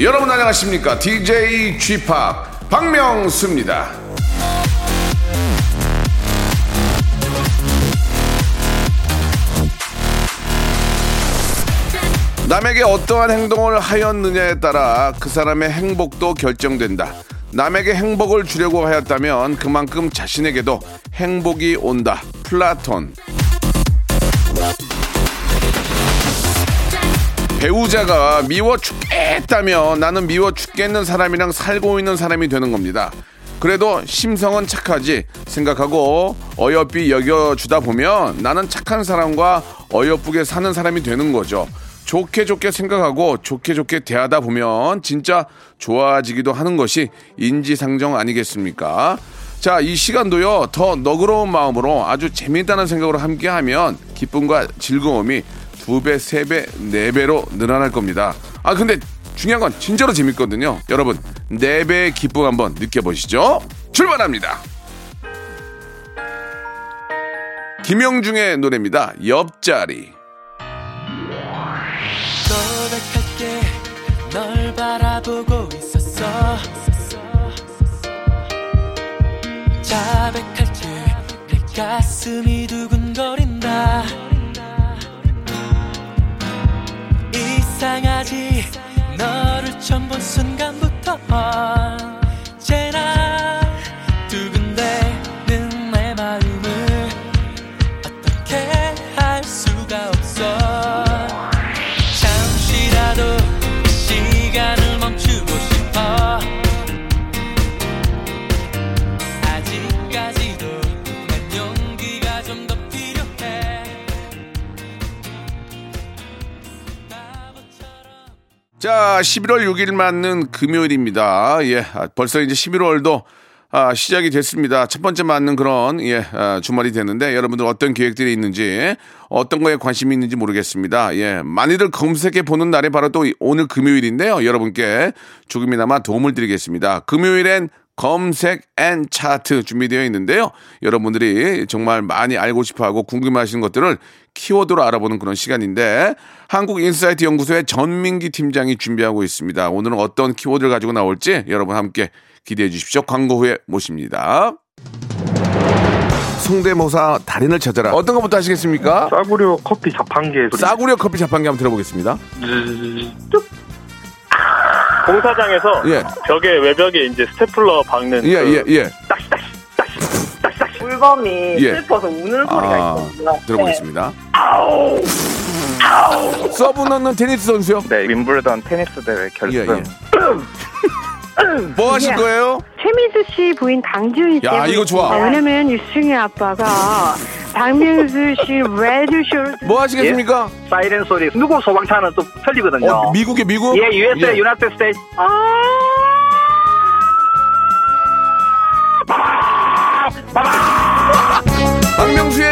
여러분 안녕하십니까? DJ g p 박명수입니다. 남에게 어떠한 행동을 하였느냐에 따라 그 사람의 행복도 결정된다. 남에게 행복을 주려고 하였다면 그만큼 자신에게도 행복이 온다. 플라톤 배우자가 미워 죽겠다면 나는 미워 죽겠는 사람이랑 살고 있는 사람이 되는 겁니다. 그래도 심성은 착하지 생각하고 어여삐 여겨주다 보면 나는 착한 사람과 어여쁘게 사는 사람이 되는 거죠. 좋게 좋게 생각하고 좋게 좋게 대하다 보면 진짜 좋아지기도 하는 것이 인지상정 아니겠습니까? 자, 이 시간도요, 더 너그러운 마음으로 아주 재미있다는 생각으로 함께하면 기쁨과 즐거움이 두 배, 세 배, 네 배로 늘어날 겁니다. 아, 근데 중요한 건 진짜로 재밌거든요. 여러분, 네 배의 기쁨 한번 느껴보시죠. 출발합니다. 김영중의 노래입니다. 옆자리. 널 바라보고 있었어 자백할게 내 가슴이 두근거린다 이상하지. 너를 처음 본 순간부터 자, 11월 6일 맞는 금요일입니다. 예, 아, 벌써 이제 11월도 아, 시작이 됐습니다. 첫 번째 맞는 그런 예, 아, 주말이 됐는데 여러분들 어떤 계획들이 있는지 어떤 거에 관심이 있는지 모르겠습니다. 예, 많이들 검색해 보는 날이 바로 또 오늘 금요일인데요. 여러분께 조금이나마 도움을 드리겠습니다. 금요일엔 검색 and 차트 준비되어 있는데요. 여러분들이 정말 많이 알고 싶어 하고 궁금해 하시는 것들을 키워드로 알아보는 그런 시간인데 한국 인사이트 연구소의 전민기 팀장이 준비하고 있습니다. 오늘은 어떤 키워드를 가지고 나올지 여러분 함께 기대해 주십시오. 광고 후에 모십니다. 성대모사 달인을 찾아라. 어떤 것부터 하시겠습니까? 싸구려 커피 자판기 소리. 싸구려 커피 자판기 한번 들어보겠습니다. 공사장에서 예. 벽에 외벽에 이제 스테플러 박는 예, 그 예, 예. 물범이 예. 슬퍼서 우는 소리가 아, 있거든요. 들어보겠습니다. 서브 넣는 테니스 선수요? 네, 윈블던 테니스 대회 결승. 예, 예. 뭐 하실 거예요? 최민수 씨 부인 강지훈 씨. 야, 이거 좋아. 아, 왜냐면 유승희 아빠가 박명수 씨 레드쇼를 뭐 하시겠습니까? 사이렌 소리. 누구 소방차는 또 틀리거든요. 어, 미국에 미국? 예, USA, 예. 유나이티드 스테이트.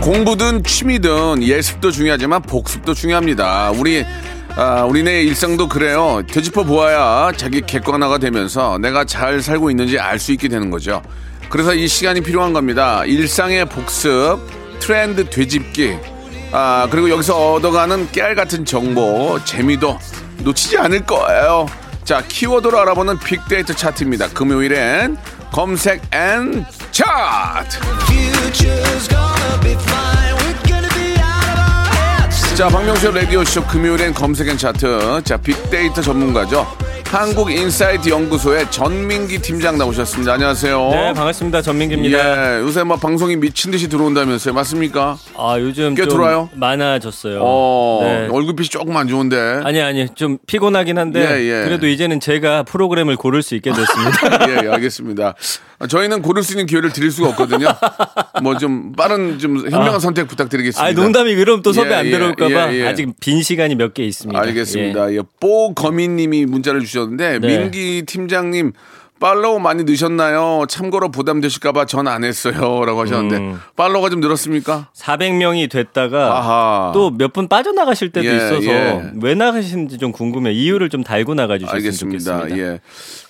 공부든 취미든 예습도 중요하지만 복습도 중요합니다. 우리 아, 우리네 일상도 그래요. 되짚어 보아야 자기 객관화가 되면서 내가 잘 살고 있는지 알 수 있게 되는 거죠. 그래서 이 시간이 필요한 겁니다. 일상의 복습, 트렌드 되짚기, 아, 그리고 여기서 얻어가는 깨알 같은 정보, 재미도 놓치지 않을 거예요. 자, 키워드로 알아보는 빅데이터 차트입니다. 금요일엔 검색 and 차트! 자, 박명수의 라디오쇼 금요일엔 검색 and 차트. 자, 빅데이터 전문가죠. 한국인사이트 연구소의 전민기 팀장 나오셨습니다. 안녕하세요. 네, 반갑습니다. 전민기입니다. 예, 요새 뭐 방송이 미친 듯이 들어온다면서요. 맞습니까? 아, 요즘 꽤좀 들어와요? 많아졌어요. 어, 네. 얼굴빛이 조금 안 좋은데. 아니 아니 좀 피곤하긴 한데 예, 예. 그래도 이제는 제가 프로그램을 고를 수 있게 됐습니다. 예, 예, 알겠습니다. 아, 저희는 고를 수 있는 기회를 드릴 수가 없거든요. 뭐 좀 빠른 좀 현명한 아. 선택 부탁드리겠습니다. 아, 농담이 그럼 또 섭외 예, 안 예, 들어올까봐 예, 예. 아직 빈 시간이 몇 개 있습니다. 알겠습니다. 예. 뽀거미님이 문자를 주셨 는데 네. 민기 팀장님 팔로우 많이 넣으셨나요? 참고로 부담되실까봐 전 안 했어요 라고 하셨는데 음. 팔로우가 좀 늘었습니까? 400명이 됐다가. 또 몇 분 빠져나가실 때도 예, 있어서 예. 왜 나가시는지 좀 궁금해. 이유를 좀 달고 나가주셨으면 알겠습니다. 좋겠습니다. 예.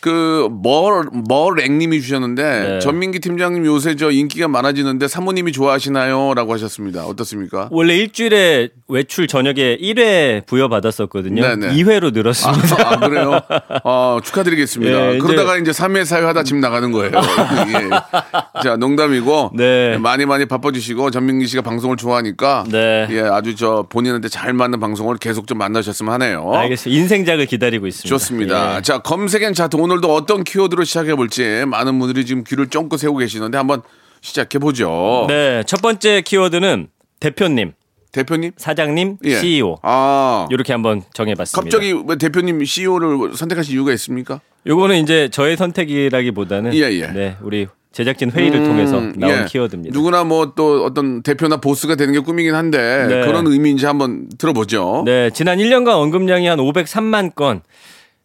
그 멀 멀랭님이 주셨는데 네. 전민기 팀장님 요새 저 인기가 많아지는데 사모님이 좋아하시나요?라고 하셨습니다. 어떻습니까? 원래 일주일에 외출 저녁에 1회 부여받았었거든요. 네네. 2회로 늘었습니다. 아, 그래요? 어, 축하드리겠습니다. 예, 그러다가 이제 3회, 4회 하다 집 나가는 거예요. 예. 자, 농담이고. 네. 많이 많이 바빠주시고, 전민기 씨가 방송을 좋아하니까. 네. 예, 아주 저 본인한테 잘 맞는 방송을 계속 좀 만나셨으면 하네요. 알겠습니다. 인생작을 기다리고 있습니다. 좋습니다. 예. 자, 검색엔 차트 오늘도 어떤 키워드로 시작해 볼지 많은 분들이 지금 귀를 쫑긋 세우고 계시는데 한번 시작해 보죠. 네, 첫 번째 키워드는 대표님, 대표님? 사장님, 예. CEO 아. 이렇게 한번 정해봤습니다. 갑자기 왜 대표님 CEO를 선택하신 이유가 있습니까? 요거는 이제 저의 선택이라기보다는 예, 예. 네, 우리 제작진 회의를 통해서 나온 예. 키워드입니다. 누구나 뭐 또 어떤 대표나 보스가 되는 게 꿈이긴 한데 네. 그런 의미인지 한번 들어보죠. 네, 지난 1년간 언급량이 한 503만 건.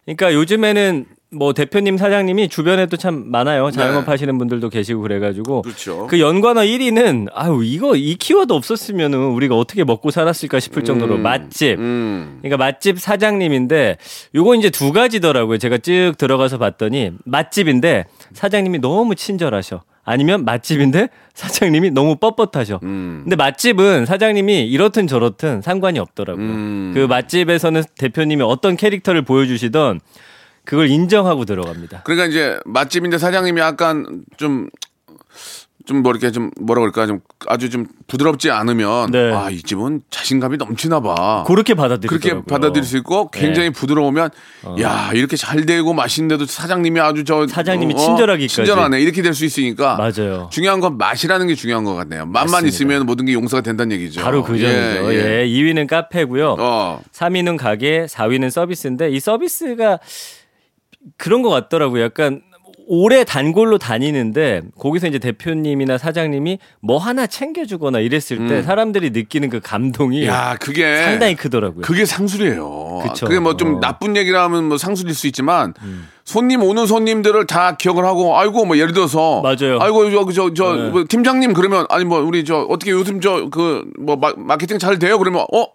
그러니까 요즘에는 뭐 대표님 사장님이 주변에도 참 많아요. 자영업 네. 하시는 분들도 계시고 그래가지고 그렇죠. 그 연관어 1위는 아유 이거 이 키워드 없었으면은 우리가 어떻게 먹고 살았을까 싶을 정도로 맛집. 음. 그러니까 맛집 사장님인데 요거 이제 두 가지더라고요. 제가 쭉 들어가서 봤더니 맛집인데 사장님이 너무 친절하셔. 아니면 맛집인데 사장님이 너무 뻣뻣하셔. 음. 근데 맛집은 사장님이 이렇든 저렇든 상관이 없더라고요. 음. 그 맛집에서는 대표님이 어떤 캐릭터를 보여주시던 그걸 인정하고 들어갑니다. 그러니까 이제 맛집인데 사장님이 약간 좀 좀뭐 이렇게 좀 뭐라 그럴까 좀 아주 좀 부드럽지 않으면 네. 아이 집은 자신감이 넘치나 봐. 그렇게 받아들이더라고요. 그렇게 받아들일 수 있고 굉장히 네. 부드러우면 야 이렇게 잘 되고 맛있는데도 사장님이 아주 저 사장님이 어, 친절하기까지. 친절하네 이렇게 될 수 있으니까 맞아요. 중요한 건 맛이라는 게 중요한 것 같네요. 맛만 맞습니다. 있으면 모든 게 용서가 된다는 얘기죠. 바로 그 점이죠. 예, 2위는 카페고요. 어 3위는 가게, 4위는 서비스인데 이 서비스가 그런 것 같더라고요. 약간 오래 단골로 다니는데 거기서 이제 대표님이나 사장님이 뭐 하나 챙겨주거나 이랬을 때 사람들이 느끼는 그 감동이 음. 야, 그게 상당히 크더라고요. 그게 상술이에요. 그쵸. 그게 뭐좀 어. 음. 나쁜 얘기라 하면 뭐 상술일 수 있지만 손님 오는 손님들을 다 기억을 하고 아이고 뭐 예를 들어서 맞아요. 아이고 저저 저, 저 네. 뭐 팀장님 그러면 아니 뭐 우리 저 어떻게 요즘 저 그 뭐 마케팅 잘 돼요? 그러면 어?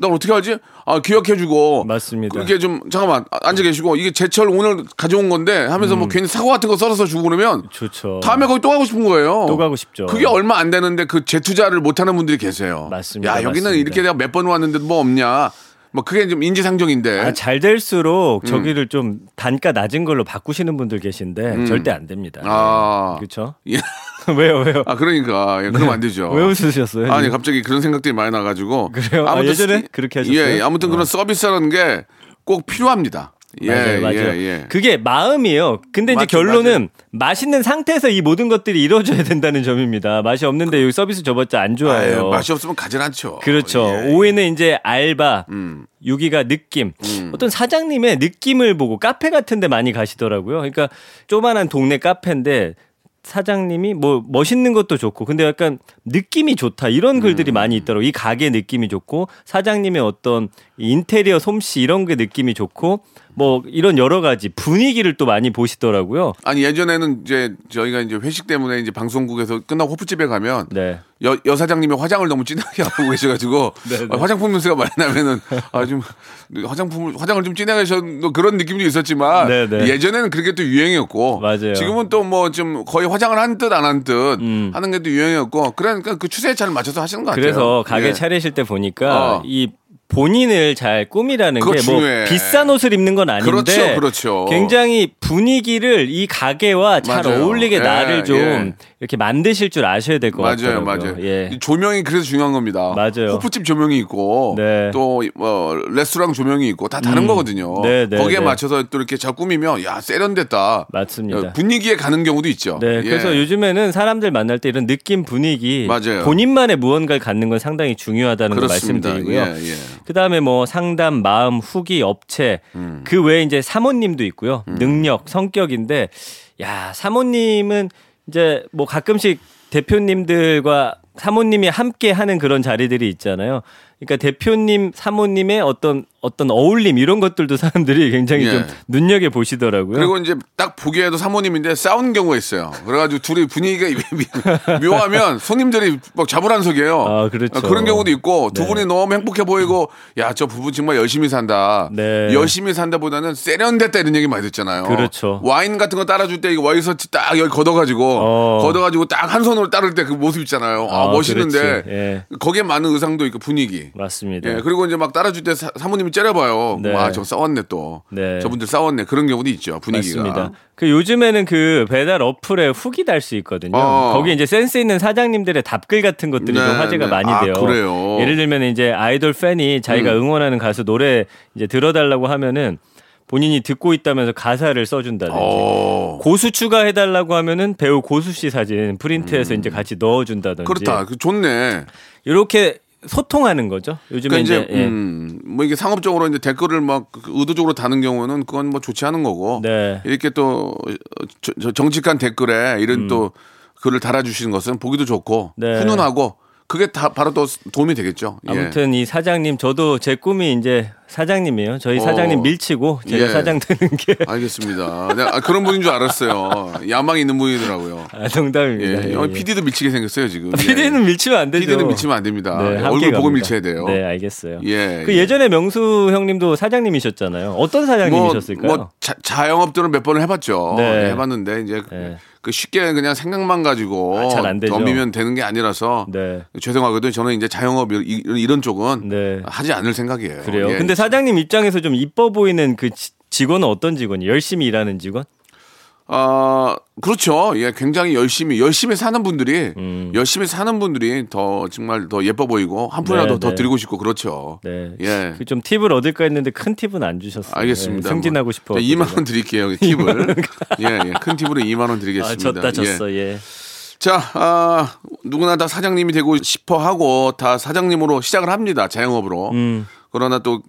나 어떻게 하지? 아 기억해주고 맞습니다. 그렇게 좀 잠깐만 아, 앉아 계시고 이게 제철 오늘 가져온 건데 하면서 뭐 괜히 사과 같은 거 썰어서 주고 그러면 좋죠. 다음에 거기 또 가고 싶은 거예요. 음. 또 가고 싶죠. 그게 얼마 안 되는데 그 재투자를 못 하는 분들이 계세요. 맞습니다. 야, 여기는 맞습니다. 이렇게 내가 몇 번 왔는데 뭐 없냐. 뭐 그게 좀 인지상정인데. 아, 잘 될수록 음. 저기를 좀 단가 낮은 걸로 바꾸시는 분들 계신데 절대 안 됩니다. 음. 아. 그렇죠? 예. 왜요, 왜요? 아, 그러니까. 예, 그러면 안 되죠. 왜 웃으셨어요? 아니, 갑자기 그런 생각들이 많이 나가지고. 그래요? 아, 예전에 그렇게 하셨어요? 예, 아무튼 그런 서비스라는 게 꼭 필요합니다. 예, 맞아요, 맞아요. 예, 예. 그게 마음이에요. 근데 이제 맞죠, 결론은 맛있는 상태에서 이 모든 것들이 이루어져야 된다는 점입니다. 맛이 없는데 여기 서비스 줘봤자 안 좋아요. 아유, 맛이 없으면 가진 않죠. 그렇죠. 예. 5위는 이제 알바, 음. 6위가 느낌. 어떤 사장님의 느낌을 보고 카페 같은 데 많이 가시더라고요. 그러니까 조만한 동네 카페인데 사장님이 뭐 멋있는 것도 좋고 근데 약간 느낌이 좋다 이런 음. 글들이 많이 있더라고요. 이 가게 느낌이 좋고 사장님의 어떤 인테리어 솜씨 이런 게 느낌이 좋고 뭐 이런 여러 가지 분위기를 또 많이 보시더라고요. 아니, 예전에는 이제 저희가 이제 회식 때문에 이제 방송국에서 끝나고 호프집에 가면 네. 여, 여 사장님이 화장을 너무 진하게 하고 계셔가지고 네, 아, 화장품 냄새가 많이 나면은 아좀 화장품을 화장을 좀 진하게 하셔 그런 느낌도 있었지만 네, 네. 예전에는 그게 또 유행이었고 맞아요. 지금은 또 뭐 좀 거의 화장을 한 듯 안 한듯 음. 하는 게 또 유행이었고 그러니까 그 추세에 잘 맞춰서 하시는 것 같아요. 그래서 가게 예. 차리실 때 보니까 어. 이 본인을 잘 꾸미라는 게 뭐. 비싼 옷을 입는 건 아닌데 그렇죠, 그렇죠. 굉장히 분위기를 이 가게와 잘 맞아요. 어울리게 예, 나를 좀 예. 이렇게 만드실 줄 아셔야 될것 맞아요, 같아요. 맞아요. 예. 이 조명이 그래서 중요한 겁니다. 맞아요. 호프집 조명이 있고 네. 또 어, 레스토랑 조명이 있고 다 다른 음. 거거든요. 네, 네, 거기에 네. 맞춰서 또 이렇게 잘 꾸미면 야 세련됐다. 맞습니다. 어, 분위기에 가는 경우도 있죠. 네, 예. 그래서 요즘에는 사람들 만날 때 이런 느낌 분위기, 맞아요. 본인만의 무언가를 갖는 건 상당히 중요하다는 걸. 말씀드리고요. 예, 예. 그 다음에 뭐 상담, 마음, 후기, 업체, 음. 그 외에 이제 사모님도 있고요. 능력, 성격인데, 야, 사모님은 이제 뭐 가끔씩 대표님들과 사모님이 함께 하는 그런 자리들이 있잖아요. 그러니까 대표님, 사모님의 어떤 어떤 어울림 이런 것들도 사람들이 굉장히 예. 좀 눈여겨 보시더라고요. 그리고 이제 딱 보기에도 사모님인데 싸우는 경우가 있어요. 그래가지고 둘이 분위기가 미- 묘하면 손님들이 막 자불안석이에요. 아, 그렇죠. 런 경우도 있고 두 네. 분이 너무 행복해 보이고 야 저 부부 정말 열심히 산다. 네. 열심히 산다보다는 세련됐다 이런 얘기 많이 듣잖아요. 그렇죠. 와인 같은 거 따라줄 때 이거 와이셔츠 딱 여기 걷어가지고 어. 걷어가지고 딱 한 손으로 따를 때 그 모습 있잖아요. 아, 아, 멋있는데. 예. 거기에 맞는 의상도 있고 분위기. 맞습니다. 예, 그리고 이제 막 따라줄 때 사, 모님이 째려봐요. 네. 아, 저 싸웠네 또. 네. 저분들 싸웠네. 그런 경우도 있죠. 분위기가. 맞습니다. 그 요즘에는 그 배달 어플에 후기 달 수 있거든요. 어. 거기 이제 센스 있는 사장님들의 답글 같은 것들이 네, 좀 화제가 네. 많이 아, 돼요. 그래요? 예를 들면 이제 아이돌 팬이 자기가 음. 응원하는 가수 노래 이제 들어달라고 하면은 본인이 듣고 있다면서 가사를 써준다든지. 어. 고수 추가해달라고 하면은 배우 고수 씨 사진 프린트해서 이제 같이 넣어준다든지. 음. 그렇다. 그 좋네. 이렇게 소통하는 거죠. 요즘에 그러니까 이제, 이제, 예. 음, 뭐 이게 상업적으로 이제 댓글을 막 의도적으로 다는 경우는 그건 뭐 좋지 않은 거고. 네. 이렇게 또 저- 저 정직한 댓글에 이런 음. 또 글을 달아주시는 것은 보기도 좋고 네. 훈훈하고 그게 다 바로 또 도움이 되겠죠. 예. 아무튼 이 사장님 저도 제 꿈이 이제 사장님이에요. 저희 어. 사장님 밀치고 제가 예. 사장 되는 게 알겠습니다. 내가 아, 그런 분인 줄 알았어요. 야망이 있는 분이더라고요. 아, 농담입니다. 예. 예, 어, 예. PD도 밀치게 생겼어요, 지금. PD는 밀치면 안 되죠. PD는 밀치면 안 됩니다. 네, 예, 얼굴 보고. 밀쳐야 돼요. 네, 알겠어요. 예. 그 예. 예전에 명수 형님도 사장님이셨잖아요. 어떤 사장님이셨을까요? 뭐 자, 자영업들은 몇 번을 해봤죠. 네. 예, 해봤는데 이제 네. 그 쉽게 그냥 생각만 가지고 아. 덤비면 되는 게 아니라서 네. 죄송하게도 저는 이제 자영업 이- 이런 쪽은 네. 하지 않을 생각이에요. 그래요. 예. 근데 사장님 입장에서 좀 이뻐 보이는 그 지- 직원은 어떤 직원이? 열심히 일하는 직원? 아 그렇죠. 예, 굉장히 열심히 열심히 사는 분들이 음. 열심히 사는 분들이 더 정말 더 예뻐 보이고 한 푼이라도 네, 더 네. 드리고 싶고 그렇죠. 네. 예. 그좀 팁을 얻을까 했는데 큰 팁은 안 주셨어요. 알겠습니다. 네, 승진하고 싶어. 2만 원 드릴게요. 팁을. 예, 예. 큰 팁으로 2만 원 아, 드리겠습니다. 졌다 예. 졌어. 예. 자, 아, 누구나 다 사장님이 되고 싶어 하고 다 사장님으로 시작을 합니다. 자영업으로. 음. 그러나 또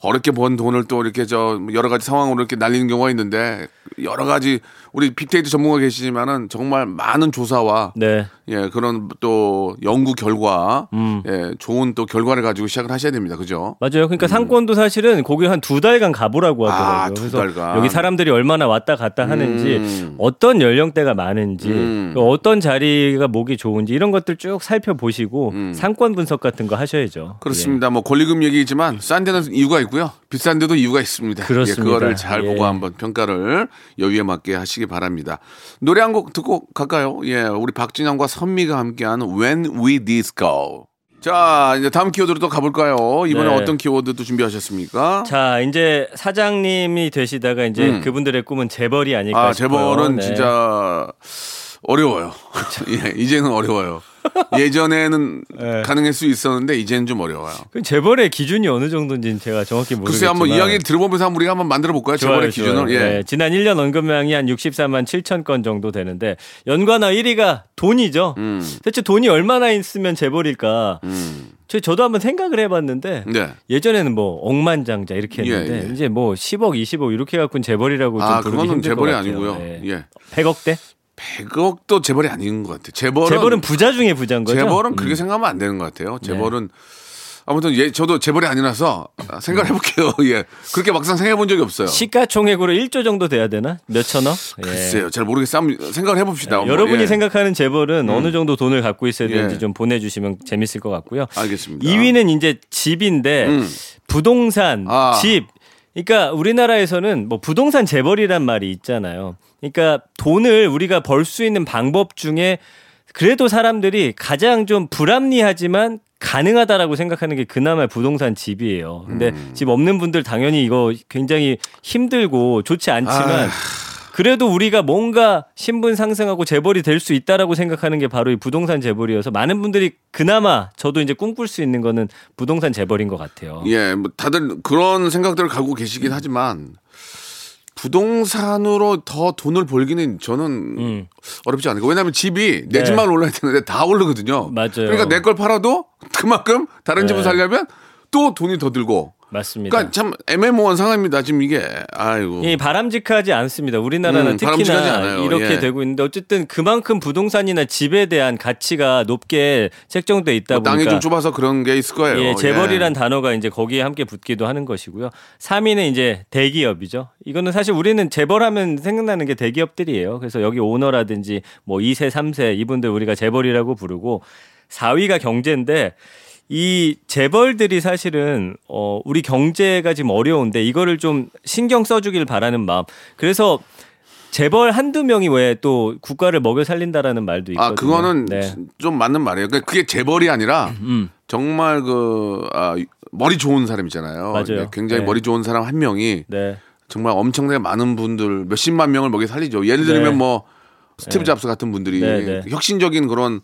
어렵게 번 돈을 또 이렇게 저 여러 가지 상황으로 이렇게 날리는 경우가 있는데 여러 가지 우리 빅데이터 전문가 계시지만은 정말 많은 조사와 네. 예, 그런 또 연구 결과 음. 예, 좋은 또 결과를 가지고 시작을 하셔야 됩니다. 그죠? 맞아요. 그러니까 상권도 사실은 거기 한 두 달간 가보라고 하더라고요. 음. 아, 두 달간. 여기 사람들이 얼마나 왔다 갔다 하는지, 음. 어떤 연령대가 많은지, 음. 또 어떤 자리가 목이 좋은지 이런 것들 쭉 살펴보시고 음. 상권 분석 같은 거 하셔야죠. 그렇습니다. 뭐 권리금 얘기지만 싼 데는 이유가 있고요. 비싼 데도 이유가 있습니다. 그렇습니다. 예, 그거를 잘 예. 보고 한번 평가를 여유에 맞게 하시기 바랍니다. 노래 한 곡 듣고 갈까요? 예, 우리 박진영과 선미가 함께한 When We Disco. 자, 이제 다음 키워드로 또 가볼까요? 이번에 네. 어떤 키워드 또 준비하셨습니까? 자, 이제 사장님이 되시다가 이제 음. 그분들의 꿈은 재벌이 아닐까 아, 싶어요. 재벌은 네. 진짜 어려워요. 예, 이제는 어려워요. 예전에는 네. 가능할 수 있었는데 이제는 좀 어려워요. 그 재벌의 기준이 어느 정도인지는 제가 정확히 모르겠지만 글쎄 한번 이야기 들어보면서 우리가 한번 만들어 볼까요? 재벌의 좋아요, 기준을. 예. 네, 지난 1년 언급량이 한 64만 7천 건 정도 되는데 연관어 1위가 돈이죠. 음. 대체 돈이 얼마나 있으면 재벌일까? 음. 저 저도 한번 생각을 해봤는데 네. 예전에는 뭐 억만장자 이렇게 했는데 예, 예. 이제 뭐 10억, 20억 이렇게 갖고는 재벌이라고 좀 아, 부르기 그거는 힘들 재벌이 것 같아요. 아니고요. 네. 예. 100억대? 100억도 재벌이 아닌 것 같아요. 재벌은 재벌은 부자 중에 부자인 거죠? 재벌은 음. 그렇게 생각하면 안 되는 것 같아요. 재벌은 아무튼 예 저도 재벌이 아니라서 생각해 볼게요. 예. 그렇게 막상 생각해 본 적이 없어요. 시가총액으로 1조 정도 돼야 되나? 몇 천억? 예. 글쎄요. 잘 모르겠어요. 한번 생각을 해 봅시다. 네, 여러분이 예. 생각하는 재벌은 어느 정도 돈을 갖고 있어야 되는지 예. 좀 보내 주시면 재밌을 것 같고요. 알겠습니다. 2위는 이제 집인데 음. 부동산, 아. 집. 그러니까 우리나라에서는 뭐 부동산 재벌이란 말이 있잖아요. 그러니까 돈을 우리가 벌 수 있는 방법 중에 그래도 사람들이 가장 좀 불합리하지만 가능하다라고 생각하는 게 그나마 부동산 집이에요. 근데 음. 집 없는 분들 당연히 이거 굉장히 힘들고 좋지 않지만 그래도 우리가 뭔가 신분 상승하고 재벌이 될 수 있다라고 생각하는 게 바로 이 부동산 재벌이어서 많은 분들이 그나마 저도 이제 꿈꿀 수 있는 거는 부동산 재벌인 것 같아요. 예, 뭐 다들 그런 생각들을 갖고 계시긴 하지만 부동산으로 더 돈을 벌기는 저는 음. 어렵지 않을까. 왜냐하면 집이 내 네. 집만 올라야 되는데 다 오르거든요. 맞아요. 그러니까 내 걸 팔아도 그만큼 다른 집을 네. 살려면 또 돈이 더 들고. 맞습니다. 그러니까 참 애매모호한 상황입니다. 지금 이게 아이고. 이 바람직하지 않습니다. 우리나라는 음, 바람직하지 특히나 않아요. 이렇게 예. 되고 있는데 어쨌든 그만큼 부동산이나 집에 대한 가치가 높게 책정돼 있다 뭐 땅이 보니까 좀 좁아서 그런 게 있을 거예요. 예, 재벌이란 단어가 이제 거기에 함께 붙기도 하는 것이고요. 3위는 이제 대기업이죠. 이거는 사실 우리는 재벌하면 생각나는 게 대기업들이에요. 그래서 여기 오너라든지 뭐 2세, 3세 이분들 우리가 재벌이라고 부르고 4위가 경제인데 이 재벌들이 사실은 어 우리 경제가 지금 어려운데 이거를 좀 신경 써주길 바라는 마음. 그래서 재벌 한두 명이 왜 또 국가를 먹여 살린다라는 말도 있거든요. 아 그거는 네. 좀 맞는 말이에요. 그러니까 그게 재벌이 아니라 음. 정말 그 아, 머리 좋은 사람 있잖아요. 맞아요. 네, 굉장히 네. 머리 좋은 사람 한 명이 네. 정말 엄청나게 많은 분들 몇십만 명을 먹여 살리죠. 예를 들면 네. 뭐 스티브 잡스 같은 분들이 네, 네. 혁신적인 그런 아,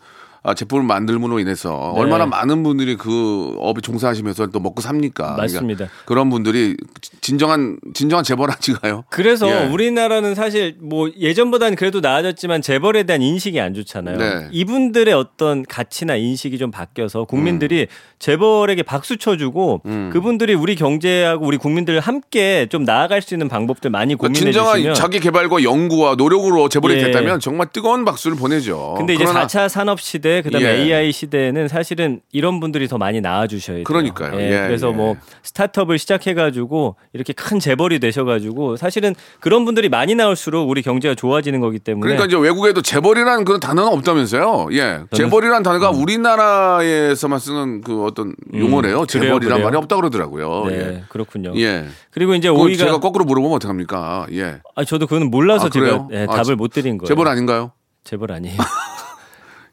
제품을 만들므로 인해서 얼마나 많은 분들이 그 업에 종사하시면서 또 먹고 삽니까? 맞습니다. 그러니까 그런 분들이 진정한 진정한 재벌아지가요. 그래서 예. 우리나라는 사실 뭐 예전보다는 그래도 나아졌지만 재벌에 대한 인식이 안 좋잖아요. 네. 이분들의 어떤 가치나 인식이 좀 바뀌어서 국민들이 재벌에게 박수 쳐주고 음. 그분들이 우리 경제하고 우리 국민들 함께 좀 나아갈 수 있는 방법들 많이 그러니까 고민해 진정한 주시면. 자기 개발과 연구와 노력으로 재벌이 예. 됐다면 정말 뜨거운 박수를 보내죠. 근데 이제 그러나 4차 산업 시대 그다음에 예. AI 시대에는 사실은 이런 분들이 더 많이 나아주셔야 돼요. 그러니까요. 예, 예, 그래서 예. 뭐 스타트업을 시작해 가지고 이렇게 큰 재벌이 되셔 가지고 사실은 그런 분들이 많이 나올수록 우리 경제가 좋아지는 거기 때문에 그러니까 이제 외국에도 재벌이라는 그런 단어는 없다면서요. 예. 재벌이라는 단어가 우리나라에서만 쓰는 그 어떤 용어래요. 음. 재벌이란 그래요? 말이 없다 그러더라고요. 네 예. 그렇군요. 예. 그리고 이제 오이가 제가 거꾸로 물어보면 어떡합니까? 예. 아 저도 그거는 몰라서 아, 제가? 예, 아, 답을 재- 못 드린 거예요. 재벌 아닌가요? 재벌 아니에요.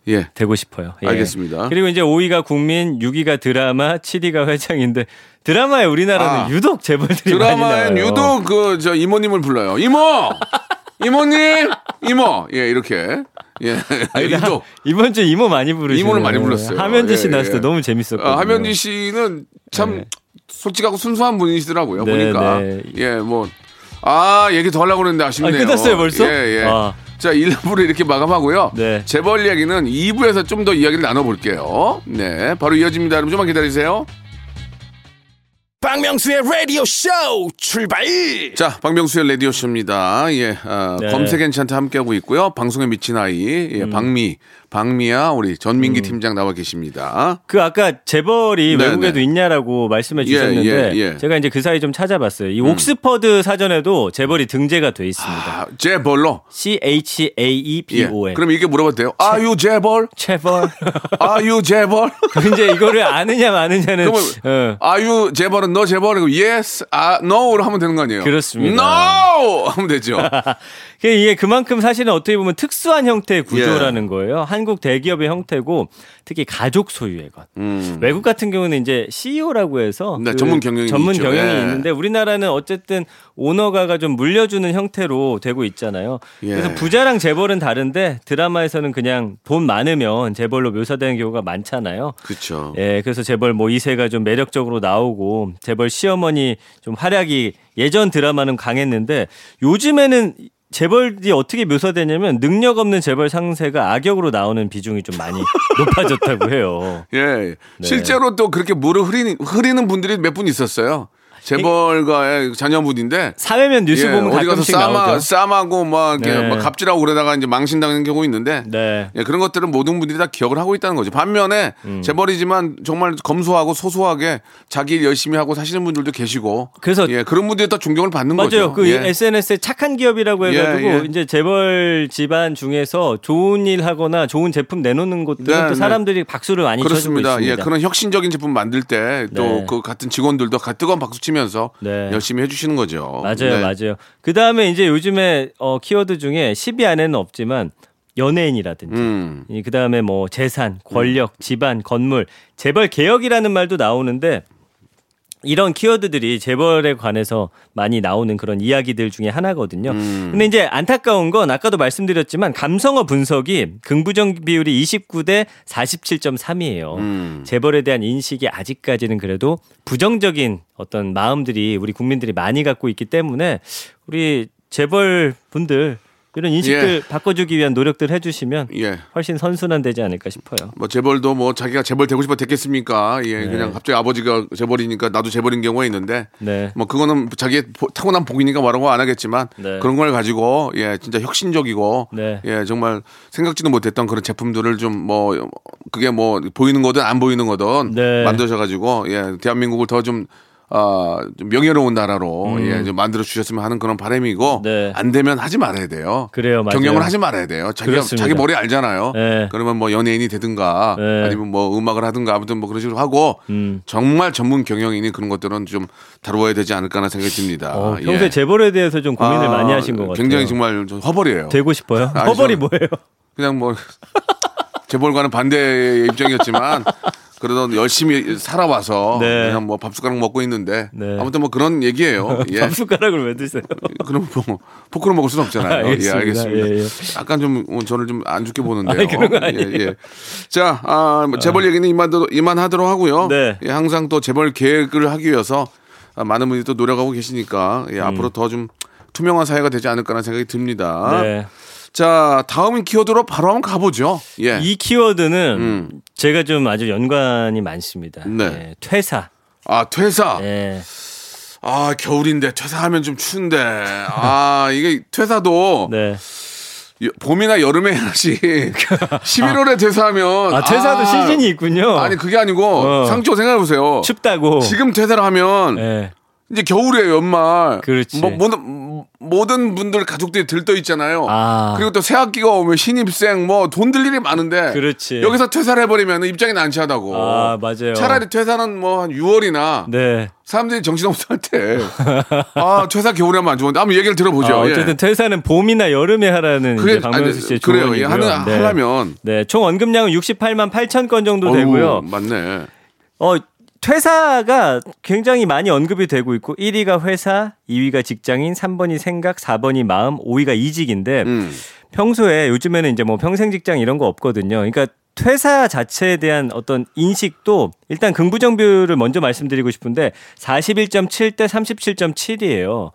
예. 되고 싶어요. 예. 알겠습니다. 그리고 이제 5위가 국민, 6위가 드라마, 7위가 회장인데 드라마에 우리나라는 아, 유독 재벌들이 드라마엔 나와요. 유독 그 저 이모님을 불러요. 이모! 이모님! 이모! 예, 이렇게. 예. 아, 유독. 하- 이번 주 이모 많이 부르시네요. 이모를 많이 불렀어요. 하면지 씨 예, 나왔을 때 예. 너무 재밌었거든요. 어, 하면지 씨는 참 네. 솔직하고 순수한 분이시더라고요. 네, 보니까. 네. 예, 뭐. 아, 얘기 더 하려고 그랬는데 아쉽네요. 아, 끝났어요, 벌써? 예, 예. 아. 자, 1부를 이렇게 마감하고요. 네. 재벌 이야기는 2부에서 좀 더 이야기를 나눠볼게요. 네. 바로 이어집니다. 여러분 좀만 기다리세요. 박명수의 라디오 쇼 출발 자, 박명수의 라디오 쇼입니다. 예, 아, 네. 검색 엔찬트 함께하고 있고요. 방송에 미친 아이, 예, 음. 박미, 박미야, 우리 전민기 팀장 나와 계십니다. 그 아까 재벌이 네, 외국에도 네. 있냐라고 말씀해 예, 주셨는데 예, 예. 제가 이제 그 사이 좀 찾아봤어요. 이 옥스퍼드 사전에도 재벌이 등재가 돼 있습니다. 아, 재벌로. C H A E B 예. O N. 그럼 이게 물어봐도 돼요? 아유, 재벌? 재벌. 아유, 재벌? 그 이제 이거를 아느냐 마느냐는 어. 아유, 재벌은 너 재벌이고, yes, 아, no로 하면 되는 거 아니에요? 그렇습니다. no! 하면 되죠. 그 이게 그만큼 사실은 어떻게 보면 특수한 형태의 구조라는 예. 거예요. 한국 대기업의 형태고 특히 가족 소유의 것. 음. 외국 같은 경우는 이제 CEO라고 해서 네, 그 전문 경영인이 전문 있죠. 경영이 예. 있는데 우리나라는 어쨌든 오너가가 좀 물려주는 형태로 되고 있잖아요. 예. 그래서 부자랑 재벌은 다른데 드라마에서는 그냥 돈 많으면 재벌로 묘사되는 경우가 많잖아요. 그렇죠. 예, 그래서 재벌 뭐 2세가 좀 매력적으로 나오고 재벌 시어머니 좀 활약이 예전 드라마는 강했는데 요즘에는 재벌이 어떻게 묘사되냐면 능력 없는 재벌 상세가 악역으로 나오는 비중이 좀 많이 높아졌다고 해요. 예. 네. 실제로 또 그렇게 물을 흐리는, 흐리는 분들이 몇 분 있었어요. 재벌가의 자녀분인데 사회면 뉴스 예, 보면 어디 가서 싸마. 싸마고 막, 이렇게 네. 막 갑질하고 그러다가 이제 망신당하는 경우 있는데 네. 예, 그런 것들은 모든 분들이 다 기억을 하고 있다는 거죠. 반면에 음. 재벌이지만 정말 검소하고 소소하게 자기 일 열심히 하고 사시는 분들도 계시고 그래서 예, 그런 분들이 더 존경을 받는 맞아요. 거죠. 그 예. SNS에 착한 기업이라고 해가지고 예, 예. 이제 재벌 집안 중에서 좋은 일 하거나 좋은 제품 내놓는 곳들은 네, 또 네. 사람들이 박수를 많이 쳐주고 그렇습니다. 있습니다. 예, 그런 혁신적인 제품 만들 때또 네. 그 같은 직원들도 가- 뜨거운 박수 치면서 네. 열심히 해주시는 거죠. 맞아요, 네. 맞아요. 그 다음에 이제 요즘에 어, 키워드 중에 10위 안에는 없지만 연예인이라든지 음. 그 다음에 뭐 재산, 권력, 집안, 건물, 재벌 개혁이라는 말도 나오는데 이런 키워드들이 재벌에 관해서 많이 나오는 그런 이야기들 중에 하나거든요. 근데 이제 안타까운 건 아까도 말씀드렸지만 감성어 분석이 긍부정 비율이 29대 47.3이에요. 음. 재벌에 대한 인식이 아직까지는 그래도 부정적인 어떤 마음들이 우리 국민들이 많이 갖고 있기 때문에 우리 재벌 분들 이런 인식들 바꿔주기 위한 노력들 해주시면 예. 훨씬 선순환 되지 않을까 싶어요. 뭐 재벌도 뭐 자기가 재벌 되고 싶어 됐겠습니까? 예, 네. 그냥 갑자기 아버지가 재벌이니까 나도 재벌인 경우가 있는데 네. 뭐 그거는 자기의 보- 타고난 복이니까 뭐라고 안 하겠지만 네. 그런 걸 가지고 예 진짜 혁신적이고 네. 예 정말 생각지도 못했던 그런 제품들을 좀 뭐 그게 뭐 보이는 거든 안 보이는 거든 네. 만드셔가지고 예 대한민국을 더좀 아, 좀 명예로운 나라로 예, 좀 만들어 주셨으면 하는 그런 바람이고 음. 네. 안 되면 하지 말아야 돼요. 그래요, 맞아요. 경영을 하지 말아야 돼요. 자기가 그렇습니다. 자기 머리 알잖아요. 네. 그러면 뭐 연예인이 되든가 네. 아니면 뭐 음악을 하든가 아무튼 뭐 그런 식으로 하고 음. 정말 전문 경영인이 그런 것들은 좀 다루어야 되지 않을까 하는 생각이 듭니다. 어, 평소에 예. 재벌에 대해서 좀 고민을 아, 많이 하신 것 같아요. 굉장히 정말 좀 허벌이에요. 되고 싶어요. 아니, 허벌이 저- 뭐예요? 그냥 뭐 재벌과는 반대의 입장이었지만 그래도 열심히 살아와서 네. 그냥 뭐 밥 숟가락 먹고 있는데 네. 아무튼 뭐 그런 얘기예요. 예. 밥 숟가락을 왜 드세요? 그럼 뭐 포크로 먹을 수는 없잖아요. 알겠습니다. 예, 알겠습니다. 예, 예. 약간 좀 어, 저를 좀 안 좋게 보는데요. 아니, 그런 거 아니에요. 예, 예. 자, 아, 뭐 재벌 얘기는 이만 이만 하도록 하고요. 네. 예, 항상 또 재벌 계획을 하기 위해서 아, 많은 분들이 또 노력하고 계시니까 예, 앞으로 더 좀 투명한 사회가 되지 않을까라는 생각이 듭니다. 음. 네. 자, 다음 키워드로 바로 한번 가보죠. 예. 이 키워드는 음. 제가 좀 아주 연관이 많습니다. 네. 예, 퇴사. 아, 퇴사. 예. 아, 겨울인데 퇴사하면 좀 추운데. 아, 이게 퇴사도 네. 여- 봄이나 여름에 해야지. 11월에 퇴사하면. 아, 퇴사도 아, 시즌이 있군요. 아니, 그게 아니고, 어. 상조 생각해보세요. 춥다고. 지금 퇴사를 하면, 예. 이제 겨울이에요, 연말. 그렇지. 뭐, 모든, 모든 분들 가족들이 들떠 있잖아요. 아. 그리고 또 새학기가 오면 신입생, 뭐, 돈 들 일이 많은데. 그렇지. 여기서 퇴사를 해버리면 입장이 난처하다고. 아, 맞아요. 차라리 퇴사는 뭐, 한 6월이나. 네. 사람들이 정신없을 때. 아, 퇴사 겨울에 하면 안 좋은데. 한번 얘기를 들어보죠. 아, 예. 어쨌든 퇴사는 봄이나 여름에 하라는 이제 박명수 씨의 그래요. 조언이고요. 예, 하는 네. 하려면 네, 총 언급량은 68만 8천 건 정도 되고요. 맞네. 어, 퇴사가 굉장히 많이 언급이 되고 있고 1위가 회사, 2위가 직장인, 3번이 생각, 4번이 마음, 5위가 이직인데 음. 평소에 요즘에는 이제 뭐 평생 직장 이런 거 없거든요. 그러니까 퇴사 자체에 대한 어떤 인식도 일단 긍부정 비율을 먼저 말씀드리고 싶은데 41.7 대 37.7이에요.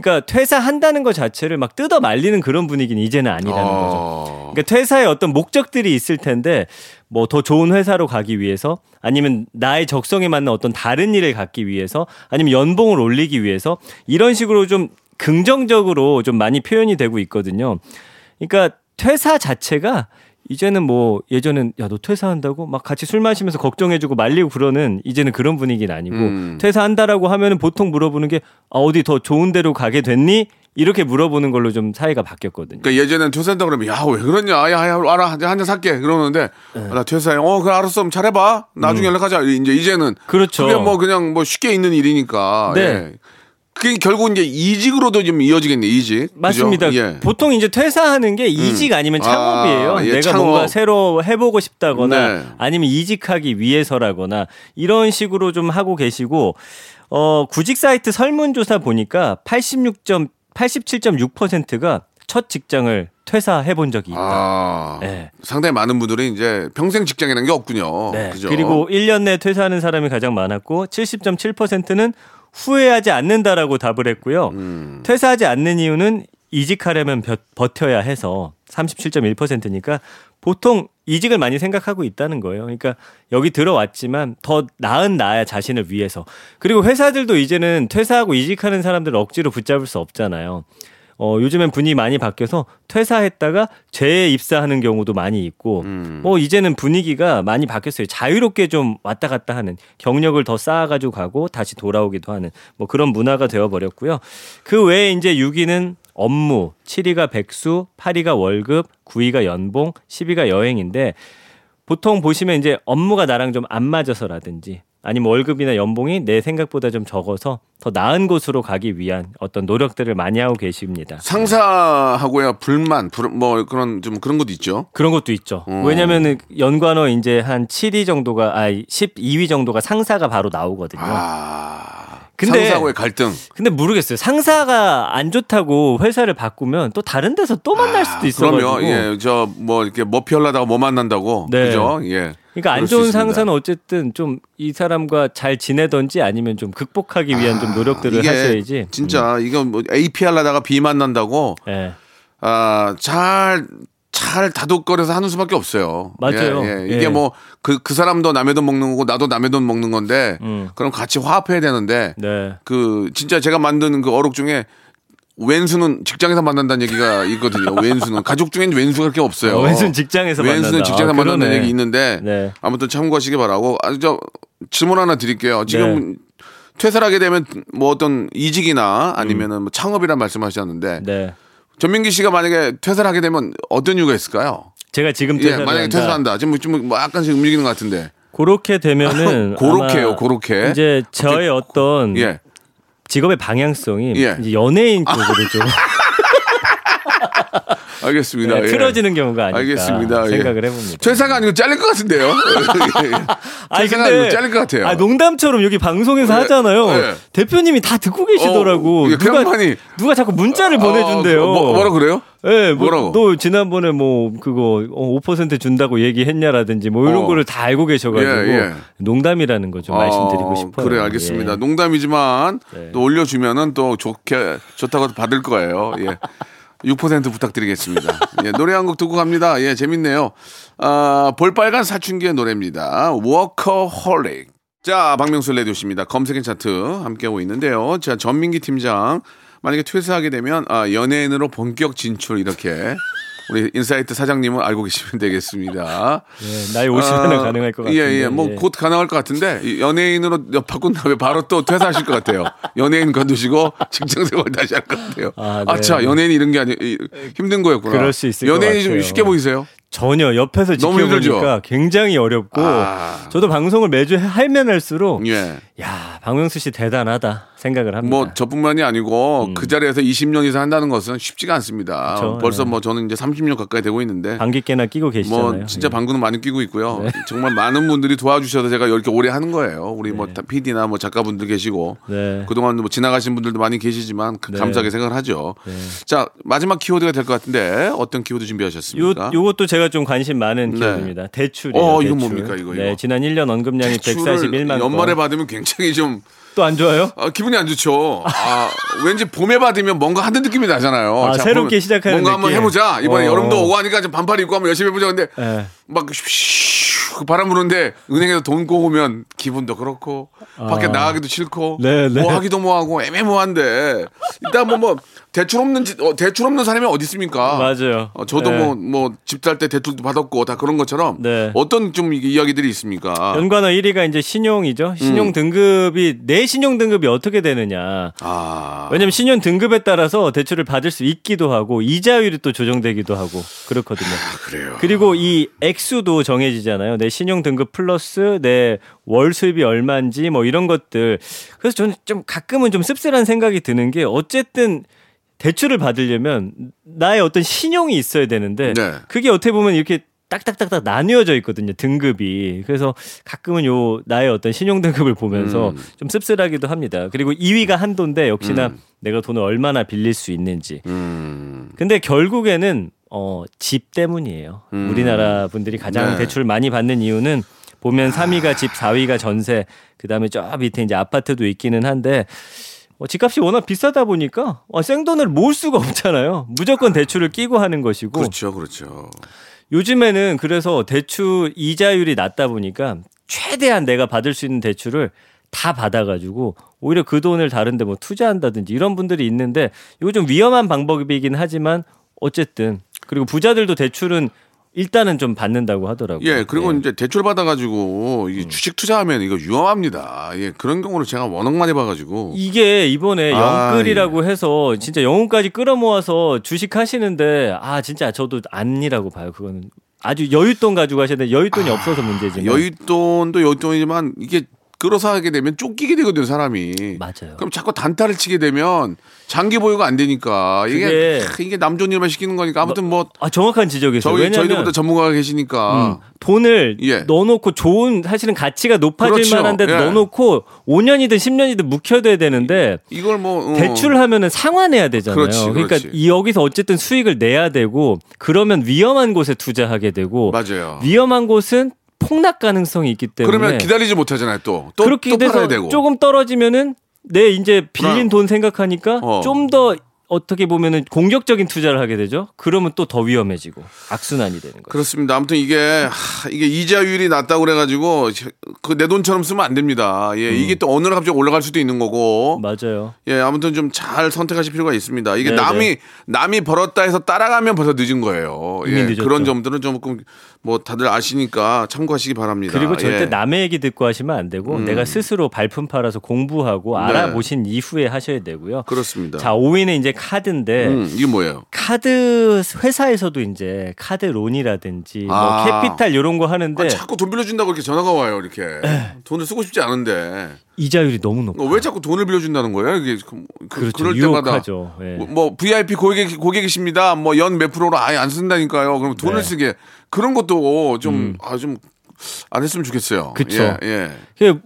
그러니까 퇴사한다는 것 자체를 막 뜯어 말리는 그런 분위기는 이제는 아니라는 거죠. 어. 그러니까 퇴사에 어떤 목적들이 있을 텐데 뭐 더 좋은 회사로 가기 위해서 아니면 나의 적성에 맞는 어떤 다른 일을 갖기 위해서 아니면 연봉을 올리기 위해서 이런 식으로 좀 긍정적으로 좀 많이 표현이 되고 있거든요. 그러니까 퇴사 자체가 이제는 뭐 예전엔 야 너 퇴사한다고 막 같이 술 마시면서 걱정해주고 말리고 그러는 이제는 그런 분위기는 아니고 음. 퇴사한다라고 하면은 보통 물어보는 게 아, 어디 더 좋은 데로 가게 됐니? 이렇게 물어보는 걸로 좀 사회가 바뀌었거든요. 그러니까 예전엔 퇴사한다 그러면 야 왜 그러냐 야, 야 알아 한잔 살게 그러는데 네. 아, 나 퇴사해 어 그래 알았어 그럼 잘해봐 나중에 연락하자 이제 이제는 음. 그렇죠. 그게 뭐 그냥 뭐 쉽게 있는 일이니까 네. 예. 그게 결국 이제 이직으로도 좀 이어지겠네 이직 맞습니다. 예. 보통 이제 퇴사하는 게 이직 아니면 창업이에요. 아, 예, 내가 창업. 뭔가 새로 해보고 싶다거나 네. 아니면 이직하기 위해서라거나 이런 식으로 좀 하고 계시고 어 구직 사이트 설문조사 보니까 86점 87.6%가 첫 직장을 퇴사해 본 적이 있다. 아 네. 상당히 많은 분들이 이제 평생 직장이라는 게 없군요 네. 그죠 그리고 1년 내에 퇴사하는 사람이 가장 많았고 70.7%는 후회하지 않는다라고 답을 했고요. 음. 퇴사하지 않는 이유는 이직하려면 벼- 버텨야 해서 37.1%니까 보통 이직을 많이 생각하고 있다는 거예요. 그러니까 여기 들어왔지만 더 나은 나 자신을 위해서. 그리고 회사들도 이제는 퇴사하고 이직하는 사람들을 억지로 붙잡을 수 없잖아요. 어, 요즘엔 분위기 많이 바뀌어서 퇴사했다가 재입사하는 경우도 많이 있고, 뭐 이제는 분위기가 많이 바뀌었어요. 자유롭게 좀 왔다 갔다 하는 경력을 더 쌓아가지고 가고 다시 돌아오기도 하는 뭐 그런 문화가 되어버렸고요. 그 외에 이제 6위는 업무, 7위가 백수, 8위가 월급, 9위가 연봉, 10위가 여행인데 보통 보시면 이제 업무가 나랑 좀 안 맞아서라든지 아니면 월급이나 연봉이 내 생각보다 좀 적어서 더 나은 곳으로 가기 위한 어떤 노력들을 많이 하고 계십니다. 상사하고야 불만, 불, 뭐 그런 좀 그런 것도 있죠. 그런 것도 있죠. 어. 왜냐면은 연관어 이제 한 7위 정도가 아 12위 정도가 상사가 바로 나오거든요. 아, 근데- 상사하고의 갈등. 근데 모르겠어요. 상사가 안 좋다고 회사를 바꾸면 또 다른 데서 또 만날 수도 있어 가지고. 그럼요. 예, 저 뭐 이렇게 머피 하려다가 뭐 만난다고. 네. 그죠? 예. 그러니까 안 좋은. 상사는 어쨌든 좀 이 사람과 잘 지내던지 아니면 좀 극복하기 위한 좀 노력들을 아, 하셔야지. 음. 진짜 이건 뭐 A 피하려다가 B 만난다고 예. 아, 잘, 잘 다독거려서 하는 수밖에 없어요. 맞아요. 예, 예. 이게 예. 뭐, 그, 그 사람도 남의 돈 먹는 거고, 나도 남의 돈 먹는 건데, 음. 그럼 같이 화합해야 되는데, 네. 그, 진짜 제가 만드는 그 어록 중에, 왼수는 직장에서 만난다는 얘기가 있거든요. 왼수는. 가족 중엔 왼수가 그렇게 없어요. 어, 왼수는 직장에서 왼수는 만난다. 직장에서 아, 만난다는 그러네. 얘기 있는데, 네. 아무튼 참고하시기 바라고. 아, 저, 질문 하나 드릴게요. 지금, 네. 퇴사를 하게 되면 뭐 어떤 이직이나 아니면은 뭐 창업이란 말씀하셨는데 네. 전민기 씨가 만약에 퇴사를 하게 되면 어떤 이유가 있을까요? 제가 지금 예, 퇴사를 만약에 한다. 퇴사를 한다. 지금 좀뭐 약간씩 움직이는 것 같은데. 그렇게 되면은 고렇게요, 아마 고렇게. 이제 저의 어떤 예. 직업의 방향성이 예. 이제 연예인 쪽으로 좀 알겠습니다. 네, 예. 틀어지는 경우가 아닐까 알겠습니다. 예. 생각을 해봅니다. 퇴사가 아니고 잘릴 것 같은데요. 예, 예. 아니고 잘릴 것 같아요. 아, 농담처럼 여기 방송에서 예, 하잖아요. 예. 대표님이 다 듣고 계시더라고. 어, 예, 그 누가 양반이- 누가 자꾸 문자를 보내준대요. 어, 뭐, 뭐라 그래요? 예, 뭐, 뭐라고? 너 지난번에 뭐 그거 어, 5% 준다고 얘기했냐라든지 뭐 이런 어. 거를 다 알고 계셔가지고 예, 예. 농담이라는 거좀 말씀드리고 어, 싶어요. 그래 알겠습니다. 예. 농담이지만 네. 또 올려주면은 또 좋게 좋다고 받을 거예요. 예. 6% 부탁드리겠습니다. 예, 노래 한 곡 듣고 갑니다. 예, 재밌네요. 아, 볼빨간 사춘기의 노래입니다. 워커홀릭. 자, 박명수 라디오쇼입니다. 검색 N 차트 함께하고 있는데요. 자, 전민기 팀장. 만약에 퇴사하게 되면 아, 연예인으로 본격 진출 이렇게 우리 인사이트 사장님은 알고 계시면 되겠습니다. 예, 나이 50에는 아, 가능할 것 같은데. 예, 예. 뭐 곧 가능할 것 같은데 이 연예인으로 바꾼 다음에 바로 또 퇴사하실 것 같아요. 연예인 관두시고 직장 생활 다시 할 것 같아요. 아, 아, 네. 차 연예인이 이런 게 아니 이- 힘든 거였구나. 그럴 수 있을 것 연예인이 좀 같아요. 쉽게 보이세요? 전혀 옆에서? 지켜보니까 굉장히 어렵고 아. 저도 방송을 매주 하면 할수록 예. 야 박명수 씨 대단하다 생각을 합니다. 뭐 저뿐만이 아니고 그 자리에서 20년 이상 한다는 것은 쉽지가 않습니다. 음. 그쵸, 벌써 예. 뭐 저는 이제 30년 가까이 되고 있는데 방귀깨나 끼고 계시잖아요. 뭐 진짜 예. 방구는 많이 끼고 있고요. 네. 정말 많은 분들이 도와주셔서 제가 이렇게 오래 하는 거예요. 우리 뭐 PD나 뭐 작가분들 계시고 네. 그동안 뭐 지나가신 분들도 많이 계시지만 그 네. 감사하게 생각을 하죠. 자 마지막 키워드가 될 것 같은데 어떤 키워드 요 준비하셨습니까? 요것도 제가 좀 관심 많은 네. 키워드입니다. 대출이에요. 어, 대출. 이건 뭡니까, 이거, 네, 이거? 지난 1년 언급량이 대출을 141만 연말에 건. 받으면 굉장히 좀 또 안 좋아요? 아, 기분이 안 좋죠. 아, 왠지 봄에 받으면 뭔가 하는 느낌이 나잖아요. 아, 새롭게 시작하는 뭔가 한번 느낌. 해보자. 이번에 어. 여름도 오고 하니까 좀 반팔 입고 한번 열심히 해보자. 근데 예. 막 슈, 바람 부는데 은행에서 돈 꼬우면 기분도 그렇고 밖에 나가기도 싫고 아. 네, 네. 뭐 하기도 뭐하고 애매모호한데 일단 뭐 뭐 대출 없는 지- 어, 대출 없는 사람이 어디 있습니까? 맞아요. 어, 저도 네. 뭐뭐 집 살 때 대출도 받았고 다 그런 것처럼 네. 어떤 좀 이야기들이 있습니까? 연관어 1위가 이제 신용이죠. 신용 등급이 내 신용 등급이 어떻게 되느냐. 아 왜냐면 신용 등급에 따라서 대출을 받을 수 있기도 하고 이자율이 또 조정되기도 하고 그렇거든요. 그래요. 그리고 이 액수도 정해지잖아요. 내 신용 등급 플러스 내 월 수입이 얼마인지 뭐 이런 것들. 그래서 저는 좀 가끔은 좀 씁쓸한 생각이 드는 게 어쨌든 대출을 받으려면 나의 어떤 신용이 있어야 되는데 네. 그게 어떻게 보면 이렇게 딱딱딱딱 나뉘어져 있거든요 등급이 그래서 가끔은 요 나의 어떤 신용 등급을 보면서 음. 좀 씁쓸하기도 합니다 그리고 2위가 한도인데 역시나 내가 돈을 얼마나 빌릴 수 있는지 음. 근데 결국에는 어, 집 때문이에요. 음. 우리나라 분들이 가장 네. 대출을 많이 받는 이유는 보면 3위가 집, 4위가 전세, 그다음에 저 밑에 이제 아파트도 있기는 한데 어, 집값이 워낙 비싸다 보니까 어, 생돈을 모을 수가 없잖아요. 무조건 대출을 끼고 하는 것이고 그렇죠, 그렇죠. 요즘에는 그래서 대출 이자율이 낮다 보니까 최대한 내가 받을 수 있는 대출을 다 받아가지고 오히려 그 돈을 다른데 뭐 투자한다든지 이런 분들이 있는데 이거 좀 위험한 방법이긴 하지만 어쨌든 그리고 부자들도 대출은 일단은 좀 받는다고 하더라고요. 예, 그리고 예. 이제 대출 받아가지고 음. 이게 주식 투자하면 이거 위험합니다. 예, 그런 경우를 제가 워낙 많이 봐가지고. 이게 이번에 아, 영끌이라고 해서 진짜 영혼까지 끌어모아서 주식 하시는데 아 진짜 저도 아니라고 봐요. 그거는 아주 여윳돈 가지고 하시는데 여윳돈이 없어서 문제지만 여윳돈도 여윳돈이지만 이게 끌어서 하게 되면 쫓기게 되거든요, 사람이. 맞아요. 그럼 자꾸 단타를 치게 되면 장기 보유가 안 되니까 이게 그게- 크, 이게 남 좋은 일만 시키는 거니까 아무튼 뭐 아 정확한 지적이세요. 저희 왜냐면 저희들보다 전문가가 계시니까 음, 돈을 예. 넣어놓고 좋은 사실은 가치가 높아질 그렇죠. 만한데 예. 넣어놓고 5년이든 10년이든 묵혀둬야 되는데 이걸 뭐 어, 대출을 하면은 상환해야 되잖아요. 그렇지, 러니까 그렇지. 이 여기서 어쨌든 수익을 내야 되고 그러면 위험한 곳에 투자하게 되고 맞아요. 위험한 곳은 폭락 가능성이 있기 때문에 그러면 기다리지 못하잖아요, 또. 또, 그렇게 또 돼서 되고. 조금 떨어지면은 내 이제 빌린. 돈 생각하니까 어. 좀더 어떻게 보면은 공격적인 투자를 하게 되죠. 그러면 또 더 위험해지고 악순환이 되는 거죠. 그렇습니다. 아무튼 이게 하, 이게 이자율이 낮다고 그래가지고 그 내 돈처럼 쓰면 안 됩니다. 예, 이게 또 어느 날 갑자기 올라갈 수도 있는 거고. 음. 맞아요. 예, 아무튼 좀 잘 선택하실 필요가 있습니다. 이게 네, 남이 네. 남이 벌었다 해서 따라가면 벌써 늦은 거예요. 예. 그런 점들은 조금 뭐 다들 아시니까 참고하시기 바랍니다. 그리고 절대 예. 남의 얘기 듣고 하시면 안 되고 내가 스스로 발품 팔아서 공부하고 알아보신 이후에 하셔야 되고요. 네. 그렇습니다. 자, 5위는 이제 카드인데 음, 이게 뭐예요? 카드 회사에서도 이제 카드 론이라든지 아. 뭐 캐피탈 이런 거 하는데 아, 자꾸 돈 빌려준다고 이렇게 전화가 와요. 이렇게 돈을 쓰고 싶지 않은데 이자율이 너무 높아. 어, 왜 자꾸 돈을 빌려준다는 거예요? 이게 그, 그, 그렇죠. 럴 때마다. 예. 뭐, 뭐 VIP 고객 고객이십니다. 뭐 연 몇 프로로 아예 안 쓴다니까요. 그럼 돈을 네. 음. 쓰게 그런 것도 좀 아좀안 했으면 좋겠어요. 그쵸. 예, 예. 그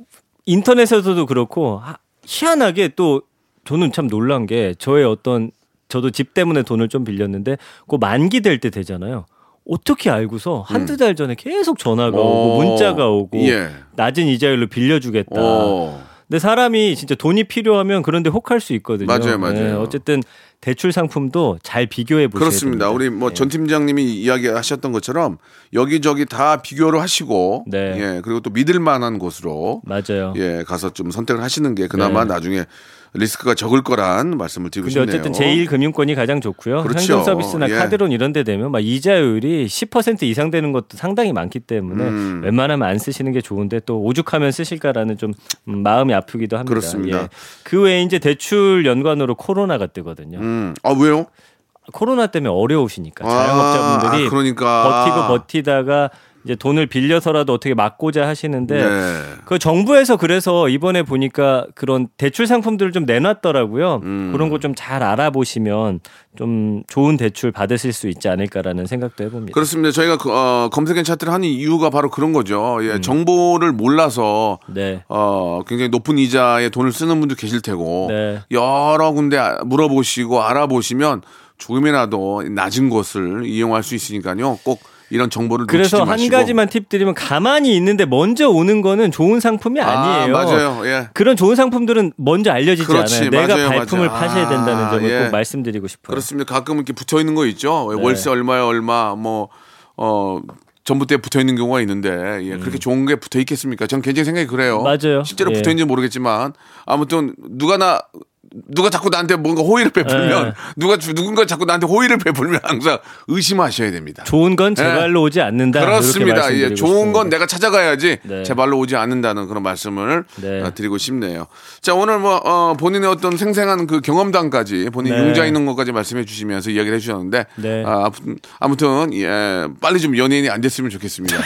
인터넷에서도 그렇고 하- 희한하게 또 저는 참 놀란 게 저의 어떤 저도 집 때문에 돈을 좀 빌렸는데 그 만기 될 때 되잖아요. 어떻게 알고서 한두 달 전에 계속 전화가 어, 오고 문자가 오고 예. 낮은 이자율로 빌려주겠다. 어. 근데 사람이 진짜 돈이 필요하면 그런데 혹할 수 있거든요. 맞아요, 맞아요. 어쨌든 대출 상품도 잘 비교해 보셔야 그렇습니다. 됩니다. 우리 뭐 예. 전 팀장님이 이야기하셨던 것처럼 여기저기 다 비교를 하시고 네. 예 그리고 또 믿을 만한 곳으로 맞아요. 예 가서 좀 선택을 하시는 게 그나마 네. 나중에 리스크가 적을 거란 말씀을 드리고 싶네요. 어쨌든 제1금융권이 가장 좋고요. 그렇죠. 현금 서비스나 예. 카드론 이런 데 되면 막 이자율이 10% 이상 되는 것도 상당히 많기 때문에 음. 웬만하면 안 쓰시는 게 좋은데 또 오죽하면 쓰실까라는 좀 음, 마음이 아프기도 합니다. 그렇습니다. 예. 그 외에 이제 대출 연관으로 코로나가 뜨거든요. 음, 아 왜요? 코로나 때문에 어려우시니까 아, 자영업자분들이 아, 그러니까. 버티고 버티다가 이제 돈을 빌려서라도 어떻게 막고자 하시는데 네. 그 정부에서 그래서 이번에 보니까 그런 대출 상품들을 좀 내놨더라고요. 음. 그런 거 좀 잘 알아보시면 좀 좋은 대출 받으실 수 있지 않을까라는 생각도 해봅니다. 그렇습니다. 저희가 그, 어, 검색앤 차트를 하는 이유가 바로 그런 거죠. 예, 정보를 몰라서 음. 네. 어, 굉장히 높은 이자에 돈을 쓰는 분도 계실 테고 네. 여러 군데 물어보시고 알아보시면 조금이라도 낮은 곳을 이용할 수 있으니까요. 꼭 이런 정보를 그래서 한. 가지만 팁 드리면 가만히 있는데 먼저 오는 거는 좋은 상품이 아니에요. 아, 맞아요. 예. 그런 좋은 상품들은 먼저 알려지지 그렇지, 않아요. 내가 맞아요, 발품을 맞아요. 파셔야 된다는 아, 점을 예. 꼭 말씀드리고 싶어요. 그렇습니다. 가끔 이렇게 붙어 있는 거 있죠. 네. 월세 얼마에 얼마 뭐 어. 전부때 붙어 있는 경우가 있는데 예, 그렇게 좋은 게 붙어 있겠습니까? 전 개인적인 생각이 그래요. 음. 맞아요. 실제로 예. 붙어 있는지 모르겠지만 아무튼 누가 나 누가 자꾸 나한테 뭔가 호의를 베풀면 예. 누가 주- 누군가 자꾸 나한테 호의를 베풀면 항상 의심하셔야 됩니다. 좋은 건제 예. 발로 오지 않는다. 그렇습니다. 예, 좋은 건. 내가 찾아가야지 네. 제 발로 오지 않는다는 그런 말씀을 네. 어, 드리고 싶네요. 자 오늘 뭐 어, 본인의 어떤 생생한 그 경험담까지 본인 네. 융자 있는 것까지 말씀해 주시면서 이야기를 해주셨는데 네. 아, 아무튼, 예 빨리 좀 연예인이 안 됐으면 좋겠습니다.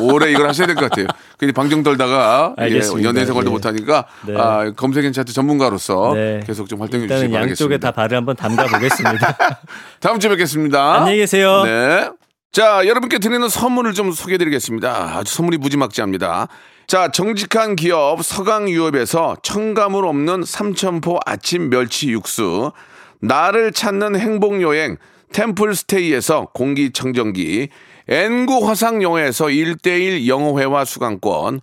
오래 이걸 하셔야 될 것 같아요. 괜히 방정 떨다가 예. 연예인 생활도 예. 못하니까 네. 아, 검색엔 차트 전문가로서 네. 계속 좀 활동해 주시기 양쪽에 바라겠습니다. 다 발을 한번 담가 보겠습니다. 다음 주에 뵙겠습니다. 안녕히 계세요. 네. 자, 여러분께 드리는 선물을 좀 소개해 드리겠습니다. 아주 선물이 무지막지합니다. 자, 정직한 기업 서강유업에서 첨가물 없는 삼천포 아침 멸치 육수, 나를 찾는 행복여행 템플스테이에서 공기청정기, 엔구 화상영어에서 1대1 영어회화 수강권,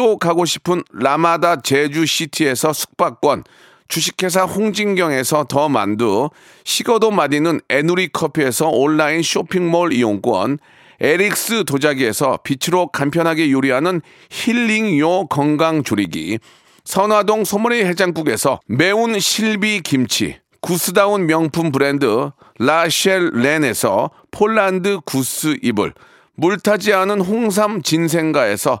또 가고 싶은 라마다 제주시티에서 숙박권 주식회사 홍진경에서 더 만두 식어도 맛있는 에누리 커피에서 온라인 쇼핑몰 이용권 에릭스 도자기에서 빛으로 간편하게 요리하는 힐링요 건강조리기 선화동 소머리 해장국에서 매운 실비 김치, 구스다운 명품 브랜드 라셸 렌에서 폴란드 구스 이불, 물타지 않은 홍삼 진생가에서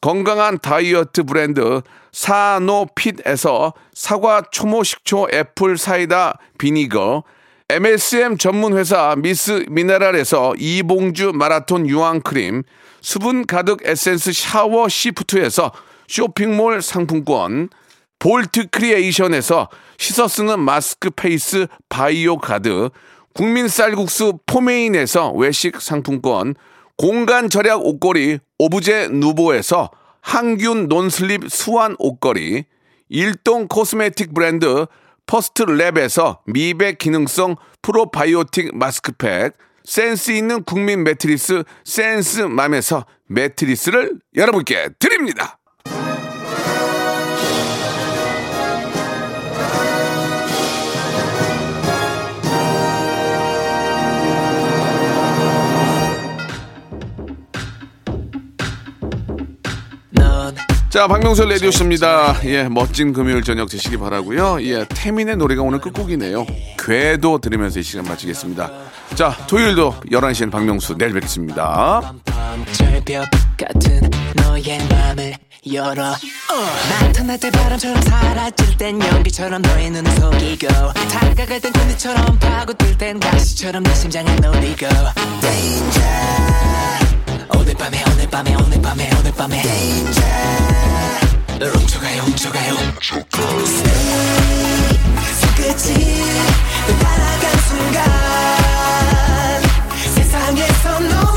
건강한 다이어트 브랜드 사노핏에서 사과 초모 식초 apple cider vinegar, MSM 전문 회사 미스 미네랄에서 이봉주 마라톤 유황 크림, 수분 가득 에센스 샤워 시프트에서 쇼핑몰 상품권, 볼트 크리에이션에서 씻어 쓰는 마스크 페이스 바이오 가드, 국민 쌀국수 포메인에서 외식 상품권, 공간 절약 옷걸이 오브제 누보에서 항균 non-slip 수완 옷걸이, 일동 코스메틱 브랜드 퍼스트 랩에서 미백 기능성 프로바이오틱 마스크팩, 센스 있는 국민 매트리스 센스맘에서 매트리스를 여러분께 드립니다. 자, 박명수 레디오쇼입니다. 예, 멋진 금요일 저녁 되시기 바라고요 예, 태민의 노래가 오늘 끝곡이네요. 궤도 들으면서 이 시간 마치겠습니다. 자, 토요일도 11시엔 박명수 내일 뵙겠습니다. 열어 나타날 때 바람처럼 사라질 땐 연기처럼 너의 눈을 속이고 다가갈 땐 군대처럼 파고들 땐 가시처럼 내 심장을 녹이고 Danger 오늘 밤에 오늘 밤에 오늘 밤에 오늘 밤에 Danger 널 훔쳐가요 훔쳐가요. Stay 손끝이 널 따라간 순간 세상에서 너